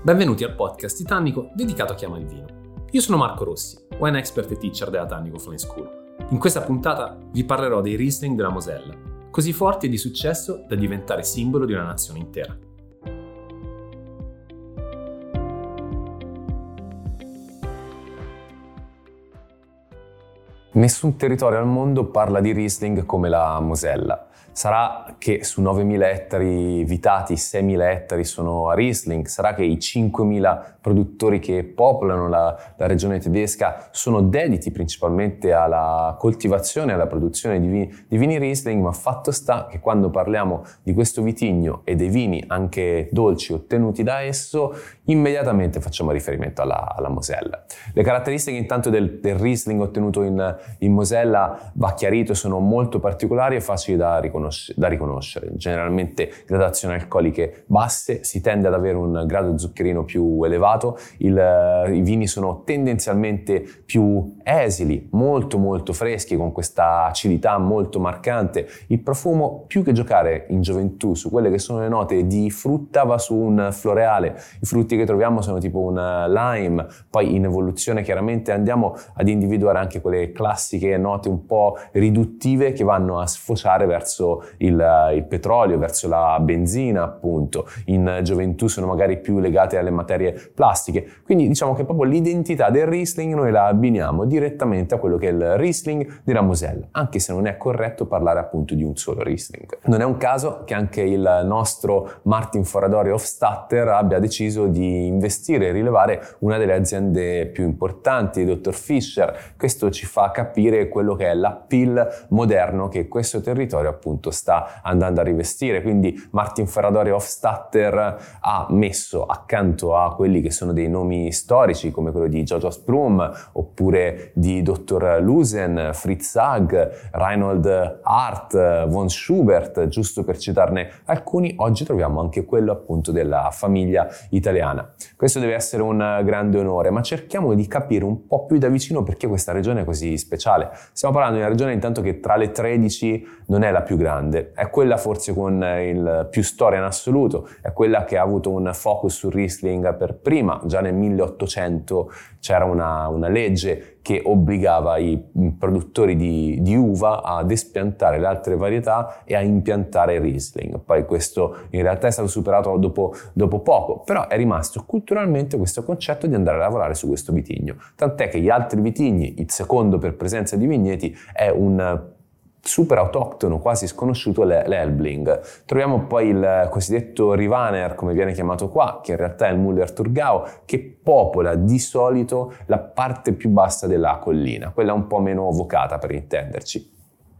Benvenuti al podcast Titanico dedicato a chi ama il vino. Io sono Marco Rossi, wine expert e teacher della Tannico Flying School. In questa puntata vi parlerò dei Riesling della Mosella, così forti e di successo da diventare simbolo di una nazione intera. Nessun territorio al mondo parla di Riesling come la Mosella. Sarà che su 9.000 ettari vitati 6.000 ettari sono a Riesling, sarà che i 5.000 produttori che popolano la, la, regione tedesca sono dediti principalmente alla coltivazione e alla produzione di vini, di vini Riesling, ma fatto sta che quando parliamo di questo vitigno e dei vini anche dolci ottenuti da esso, immediatamente facciamo riferimento alla, alla Mosella. Le caratteristiche intanto del, del Riesling ottenuto in, in Mosella, va chiarito, sono molto particolari e facili da, riconosce, da riconoscere. Generalmente gradazioni alcoliche basse, si tende ad avere un grado zuccherino più elevato, il, i vini sono tendenzialmente più esili, molto molto freschi, con questa acidità molto marcante. Il profumo, più che giocare in gioventù su quelle che sono le note di frutta, va su un floreale. I frutti che troviamo sono tipo un lime, poi in evoluzione chiaramente andiamo ad individuare anche quelle classiche note un po' riduttive che vanno a sfociare verso il, il petrolio, verso la benzina appunto. In gioventù sono magari più legate alle materie plastiche. Quindi diciamo che proprio l'identità del Riesling noi la abbiniamo direttamente a quello che è il Riesling della Mosella, anche se non è corretto parlare appunto di un solo Riesling. Non è un caso che anche il nostro Martin Foradori Hofstadter abbia deciso di investire e rilevare una delle aziende più importanti, Dr. Fischer. Questo ci fa capire quello che è l'appeal moderno che questo territorio appunto sta andando a rivestire. Quindi Martin Ferradori Hofstadter ha messo accanto a quelli che sono dei nomi storici come quello di Jojo Sprum oppure di Dr. Lusen, Fritz Hag, Reinhold Hart, von Schubert, giusto per citarne alcuni, oggi troviamo anche quello appunto della famiglia italiana italiana. Questo deve essere un grande onore, ma cerchiamo di capire un po' più da vicino perché questa regione è così speciale. Stiamo parlando di una regione intanto che tra le 13 non è la più grande, è quella forse con il più storia in assoluto, è quella che ha avuto un focus sul Riesling per prima, già nel 1800 c'era una, una legge che obbligava i produttori di, di, uva ad espiantare le altre varietà e a impiantare Riesling. Poi questo in realtà è stato superato dopo, dopo poco, però è rimasto culturalmente questo concetto di andare a lavorare su questo vitigno. Tant'è che gli altri vitigni, il secondo per presenza di vigneti, è un super autoctono, quasi sconosciuto, l'Elbling. Troviamo poi il cosiddetto Rivaner, come viene chiamato qua, che in realtà è il Muller Thurgau, che popola di solito la parte più bassa della collina, quella un po' meno vocata per intenderci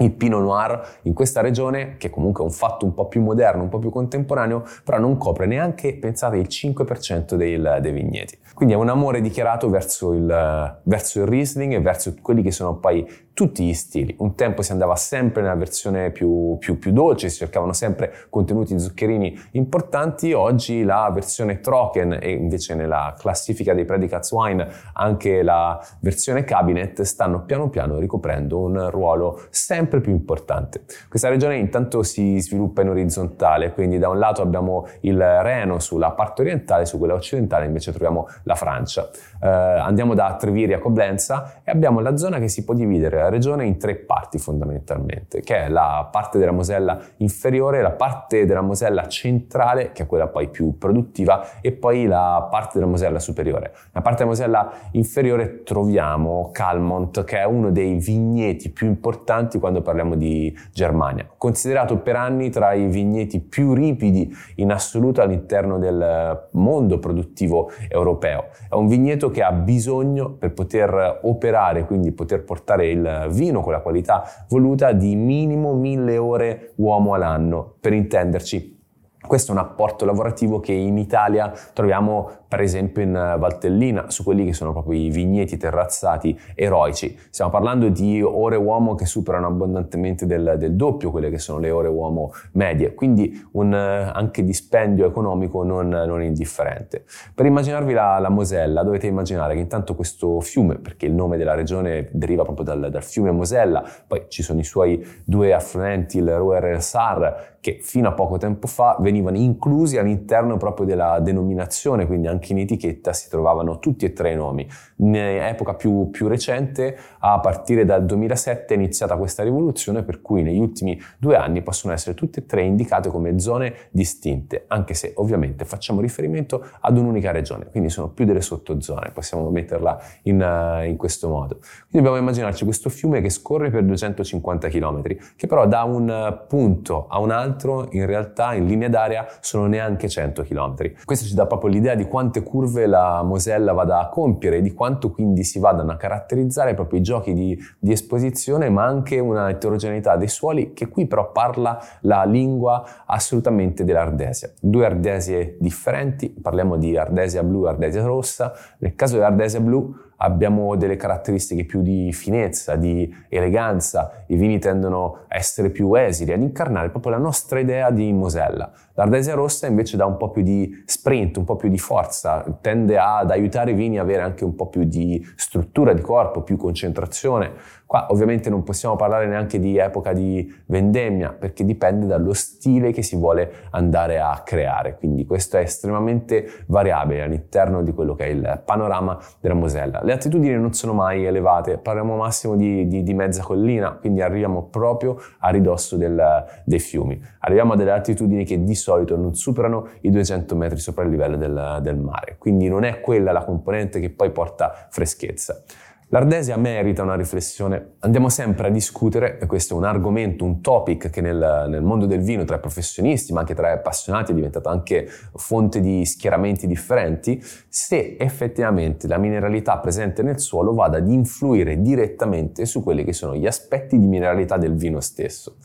il Pinot Noir in questa regione, che comunque è un fatto un po' più moderno, un po' più contemporaneo, però non copre neanche, pensate, il 5% dei, dei vigneti. Quindi è un amore dichiarato verso il, verso il Riesling e verso quelli che sono poi tutti gli stili. Un tempo si andava sempre nella versione più, più, più dolce, si cercavano sempre contenuti zuccherini importanti, oggi la versione Trocken e invece nella classifica dei Predicats Wine anche la versione Cabinet stanno piano piano ricoprendo un ruolo sempre più importante. Questa regione intanto si sviluppa in orizzontale, quindi da un lato abbiamo il Reno sulla parte orientale, su quella occidentale invece troviamo la Francia. Eh, andiamo da Treviri a Coblenza e abbiamo la zona che si può dividere regione in tre parti fondamentalmente, che è la parte della Mosella inferiore, la parte della Mosella centrale, che è quella poi più produttiva, e poi la parte della Mosella superiore. La parte della Mosella inferiore troviamo Calmont, che è uno dei vigneti più importanti quando parliamo di Germania, considerato per anni tra i vigneti più ripidi in assoluto all'interno del mondo produttivo europeo. È un vigneto che ha bisogno per poter operare, quindi poter portare il vino con la qualità voluta di minimo 1000 ore uomo all'anno, per intenderci. Questo è un apporto lavorativo che in Italia troviamo per esempio in Valtellina, su quelli che sono proprio i vigneti terrazzati eroici. Stiamo parlando di ore uomo che superano abbondantemente del, del doppio quelle che sono le ore uomo medie, quindi un anche dispendio economico non, non indifferente. Per immaginarvi la, la, Mosella dovete immaginare che intanto questo fiume, perché il nome della regione deriva proprio dal, dal fiume Mosella, poi ci sono i suoi due affluenti, il Ruhr e il Sar, che fino a poco tempo fa venivano venivano inclusi all'interno proprio della denominazione, quindi anche in etichetta si trovavano tutti e tre i nomi. In epoca più, più recente, a partire dal 2007, è iniziata questa rivoluzione per cui negli ultimi due anni possono essere tutte e tre indicate come zone distinte, anche se ovviamente facciamo riferimento ad un'unica regione, quindi sono più delle sottozone, possiamo metterla in, in questo modo. Quindi dobbiamo immaginarci questo fiume che scorre per 250 km, che però da un punto a un altro in realtà in linea d'aria sono neanche 100 km. Questo ci dà proprio l'idea di quante curve la Mosella vada a compiere e di quanto quindi si vadano a caratterizzare proprio i giochi di, di esposizione, ma anche una eterogeneità dei suoli che qui però parla la lingua assolutamente dell'Ardesia. Due Ardesie differenti, parliamo di Ardesia blu e Ardesia rossa. Nel caso dell'Ardesia blu abbiamo delle caratteristiche più di finezza, di eleganza, i vini tendono a essere più esili, ad incarnare proprio la nostra idea di Mosella. L'Ardesia rossa invece dà un po' più di sprint, un po' più di forza, tende ad aiutare i vini ad avere anche un po' più di struttura di corpo, più concentrazione. Qua ovviamente non possiamo parlare neanche di epoca di vendemmia perché dipende dallo stile che si vuole andare a creare, quindi questo è estremamente variabile all'interno di quello che è il panorama della Mosella. Le altitudini non sono mai elevate, parliamo massimo di, di, di mezza collina, quindi arriviamo proprio a ridosso del, dei fiumi. Arriviamo a delle altitudini che di solito non superano i 200 metri sopra il livello del, del mare, quindi non è quella la componente che poi porta freschezza. L'Ardesia merita una riflessione. Andiamo sempre a discutere, e questo è un argomento, un topic che nel, nel, mondo del vino tra i professionisti, ma anche tra gli appassionati è diventato anche fonte di schieramenti differenti, se effettivamente la mineralità presente nel suolo vada ad influire direttamente su quelli che sono gli aspetti di mineralità del vino stesso.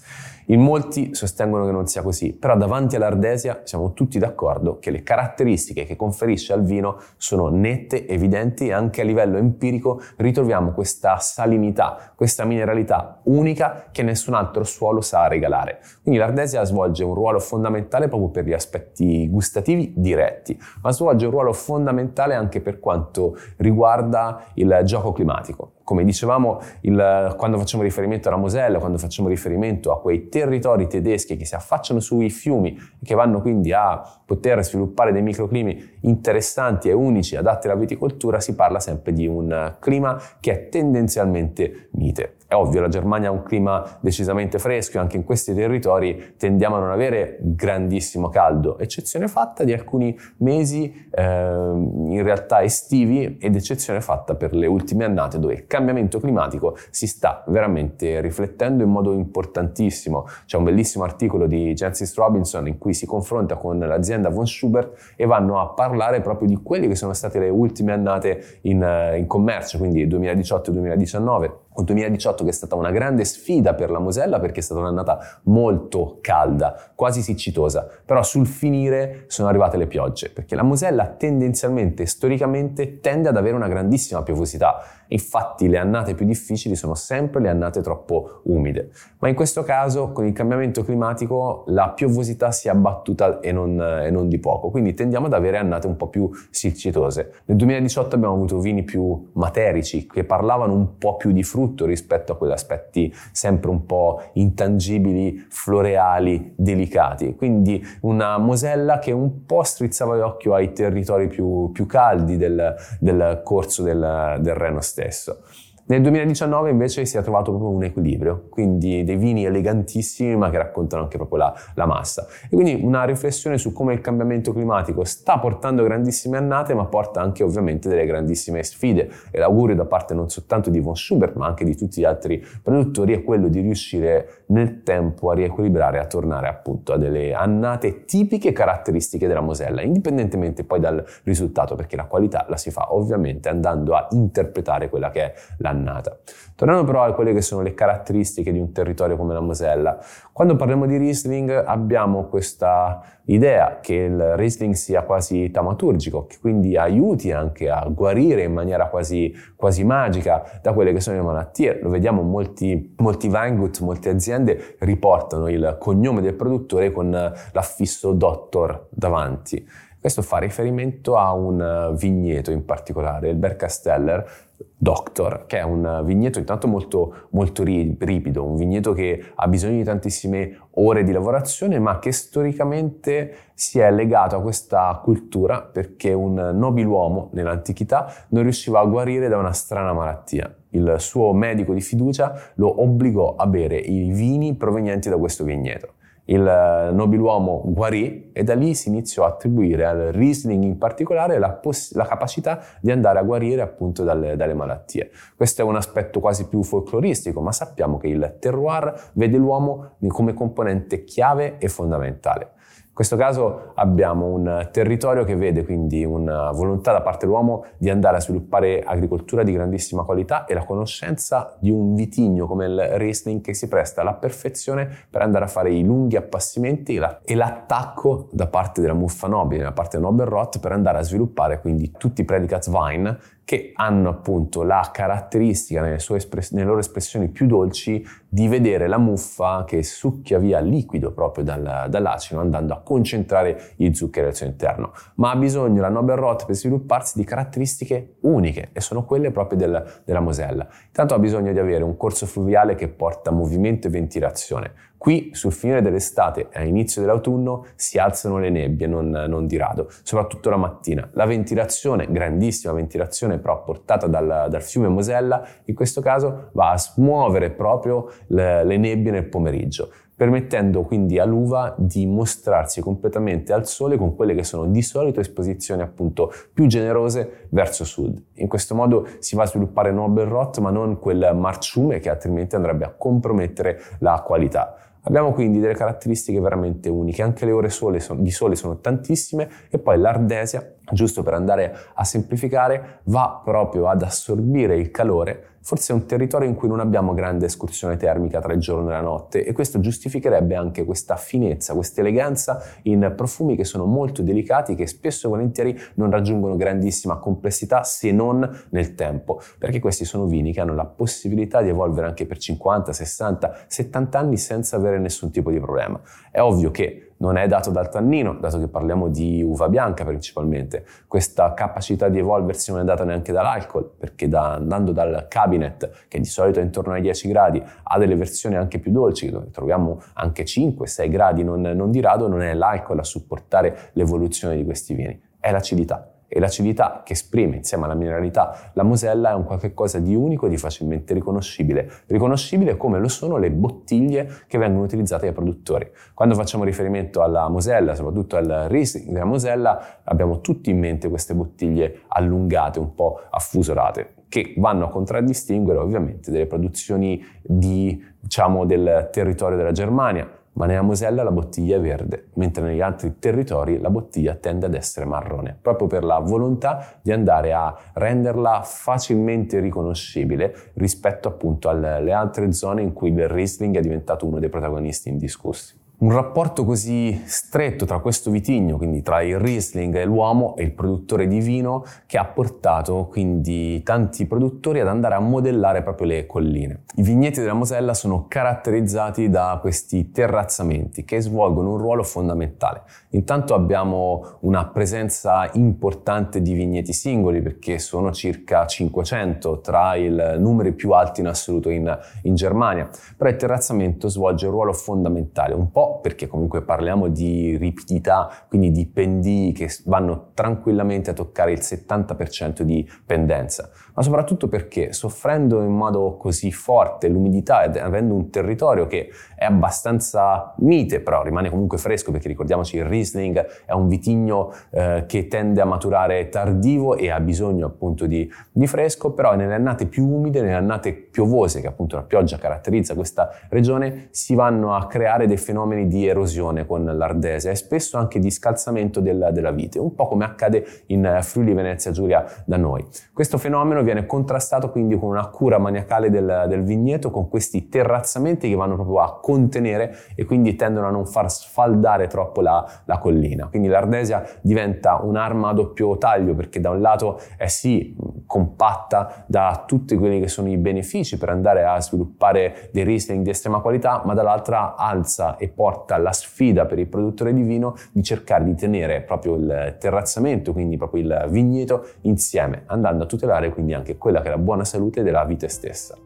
In molti sostengono che non sia così, però davanti all'Ardesia siamo tutti d'accordo che le caratteristiche che conferisce al vino sono nette, evidenti e anche a livello empirico ritroviamo questa salinità, questa mineralità unica che nessun altro suolo sa regalare. Quindi l'Ardesia svolge un ruolo fondamentale proprio per gli aspetti gustativi diretti, ma svolge un ruolo fondamentale anche per quanto riguarda il gioco climatico come dicevamo, il, quando facciamo riferimento alla Mosella, quando facciamo riferimento a quei territori tedeschi che si affacciano sui fiumi e che vanno quindi a poter sviluppare dei microclimi interessanti e unici adatti alla viticoltura, si parla sempre di un clima che è tendenzialmente mite. Ovvio, la Germania ha un clima decisamente fresco e anche in questi territori tendiamo a non avere grandissimo caldo, eccezione fatta di alcuni mesi eh, in realtà estivi ed eccezione fatta per le ultime annate dove il cambiamento climatico si sta veramente riflettendo in modo importantissimo. C'è un bellissimo articolo di Jancis Robinson in cui si confronta con l'azienda von Schubert e vanno a parlare proprio di quelle che sono state le ultime annate in, eh, in commercio, quindi 2018-2019 o 2018 che è stata una grande sfida per la Mosella perché è stata un'annata molto calda, quasi siccitosa, però sul finire sono arrivate le piogge, perché la Mosella tendenzialmente, storicamente, tende ad avere una grandissima piovosità. Infatti le annate più difficili sono sempre le annate troppo umide, ma in questo caso con il cambiamento climatico la piovosità si è abbattuta e non, e non di poco, quindi tendiamo ad avere annate un po' più siccitose. Nel 2018 abbiamo avuto vini più materici che parlavano un po' più di frutto rispetto a quegli aspetti sempre un po' intangibili, floreali, delicati, quindi una Mosella che un po' strizzava l'occhio ai territori più, più caldi del, del corso del, del Reno stesso. Nel 2019 invece si è trovato proprio un equilibrio, quindi dei vini elegantissimi ma che raccontano anche proprio la, la, massa. E quindi una riflessione su come il cambiamento climatico sta portando grandissime annate ma porta anche ovviamente delle grandissime sfide e l'augurio da parte non soltanto di Von Schubert ma anche di tutti gli altri produttori è quello di riuscire nel tempo a riequilibrare, a tornare appunto a delle annate tipiche caratteristiche della Mosella, indipendentemente poi dal risultato perché la qualità la si fa ovviamente andando a interpretare quella che è la annata. Tornando però a quelle che sono le caratteristiche di un territorio come la Mosella, quando parliamo di Riesling abbiamo questa idea che il Riesling sia quasi tamaturgico, che quindi aiuti anche a guarire in maniera quasi, quasi magica da quelle che sono le malattie. Lo vediamo molti, molti Weingut, molte aziende riportano il cognome del produttore con l'affisso Doctor davanti. Questo fa riferimento a un vigneto in particolare, il Bercasteller, Doctor, che è un vigneto intanto molto, molto ripido, un vigneto che ha bisogno di tantissime ore di lavorazione, ma che storicamente si è legato a questa cultura perché un nobiluomo nell'antichità non riusciva a guarire da una strana malattia. Il suo medico di fiducia lo obbligò a bere i vini provenienti da questo vigneto il nobiluomo guarì e da lì si iniziò a attribuire al Riesling in particolare la, poss- la capacità di andare a guarire appunto dalle, dalle, malattie. Questo è un aspetto quasi più folcloristico, ma sappiamo che il terroir vede l'uomo come componente chiave e fondamentale. In questo caso abbiamo un territorio che vede quindi una volontà da parte dell'uomo di andare a sviluppare agricoltura di grandissima qualità e la conoscenza di un vitigno come il Riesling che si presta alla perfezione per andare a fare i lunghi appassimenti e l'attacco da parte della muffa nobile, da parte del Nobelrot per andare a sviluppare quindi tutti i predicates vine che hanno appunto la caratteristica nelle, espress- nelle, loro espressioni più dolci di vedere la muffa che succhia via liquido proprio dal, dall'acino andando a concentrare gli zuccheri al suo interno. Ma ha bisogno la Nobel Rot per svilupparsi di caratteristiche uniche e sono quelle proprio del, della Mosella. Intanto ha bisogno di avere un corso fluviale che porta movimento e ventilazione. Qui sul finire dell'estate e all'inizio dell'autunno si alzano le nebbie, non, non, di rado, soprattutto la mattina. La ventilazione, grandissima ventilazione però portata dal, dal fiume Mosella, in questo caso va a smuovere proprio le, le nebbie nel pomeriggio permettendo quindi all'uva di mostrarsi completamente al sole con quelle che sono di solito esposizioni appunto più generose verso sud. In questo modo si va a sviluppare Nobel Rot ma non quel marciume che altrimenti andrebbe a compromettere la qualità. Abbiamo quindi delle caratteristiche veramente uniche, anche le ore sole sono, di sole sono tantissime e poi l'ardesia, giusto per andare a semplificare, va proprio ad assorbire il calore forse è un territorio in cui non abbiamo grande escursione termica tra il giorno e la notte e questo giustificherebbe anche questa finezza, questa eleganza in profumi che sono molto delicati che spesso e volentieri non raggiungono grandissima complessità se non nel tempo, perché questi sono vini che hanno la possibilità di evolvere anche per 50, 60, 70 anni senza avere nessun tipo di problema. È ovvio che non è dato dal tannino, dato che parliamo di uva bianca principalmente. Questa capacità di evolversi non è data neanche dall'alcol, perché da, andando dal cabinet, che di solito è intorno ai 10 gradi, a delle versioni anche più dolci, dove troviamo anche 5-6 gradi, non, non di rado, non è l'alcol a supportare l'evoluzione di questi vini, è l'acidità e l'acidità che esprime insieme alla mineralità la Mosella è un qualcosa di unico e di facilmente riconoscibile. Riconoscibile come lo sono le bottiglie che vengono utilizzate dai produttori. Quando facciamo riferimento alla Mosella, soprattutto al Riesling della Mosella, abbiamo tutti in mente queste bottiglie allungate, un po' affusolate che vanno a contraddistinguere ovviamente delle produzioni di, diciamo, del territorio della Germania, ma nella Mosella la bottiglia è verde, mentre negli altri territori la bottiglia tende ad essere marrone, proprio per la volontà di andare a renderla facilmente riconoscibile rispetto appunto alle altre zone in cui il Riesling è diventato uno dei protagonisti indiscussi. Un rapporto così stretto tra questo vitigno, quindi tra il Riesling e l'uomo e il produttore di vino, che ha portato quindi tanti produttori ad andare a modellare proprio le colline. I vigneti della Mosella sono caratterizzati da questi terrazzamenti che svolgono un ruolo fondamentale. Intanto abbiamo una presenza importante di vigneti singoli perché sono circa 500 tra i numeri più alti in assoluto in, in Germania, però il terrazzamento svolge un ruolo fondamentale, un po' perché comunque parliamo di ripidità, quindi di pendii che vanno tranquillamente a toccare il 70% di pendenza, ma soprattutto perché soffrendo in modo così forte l'umidità ed avendo un territorio che è abbastanza mite, però rimane comunque fresco perché ricordiamoci il Riesling è un vitigno eh, che tende a maturare tardivo e ha bisogno appunto di, di fresco, però nelle annate più umide, nelle annate piovose, che appunto la pioggia caratterizza questa regione, si vanno a creare dei fenomeni fenomeni di erosione con l'Ardesia e spesso anche di scalzamento della, della vite, un po' come accade in Friuli Venezia Giulia da noi. Questo fenomeno viene contrastato quindi con una cura maniacale del, del vigneto, con questi terrazzamenti che vanno proprio a contenere e quindi tendono a non far sfaldare troppo la, la collina. Quindi l'Ardesia diventa un'arma a doppio taglio perché da un lato è sì compatta da tutti quelli che sono i benefici per andare a sviluppare dei Riesling di estrema qualità, ma dall'altra alza e poi porta la sfida per il produttore di vino di cercare di tenere proprio il terrazzamento, quindi proprio il vigneto insieme, andando a tutelare quindi anche quella che è la buona salute della vite stessa.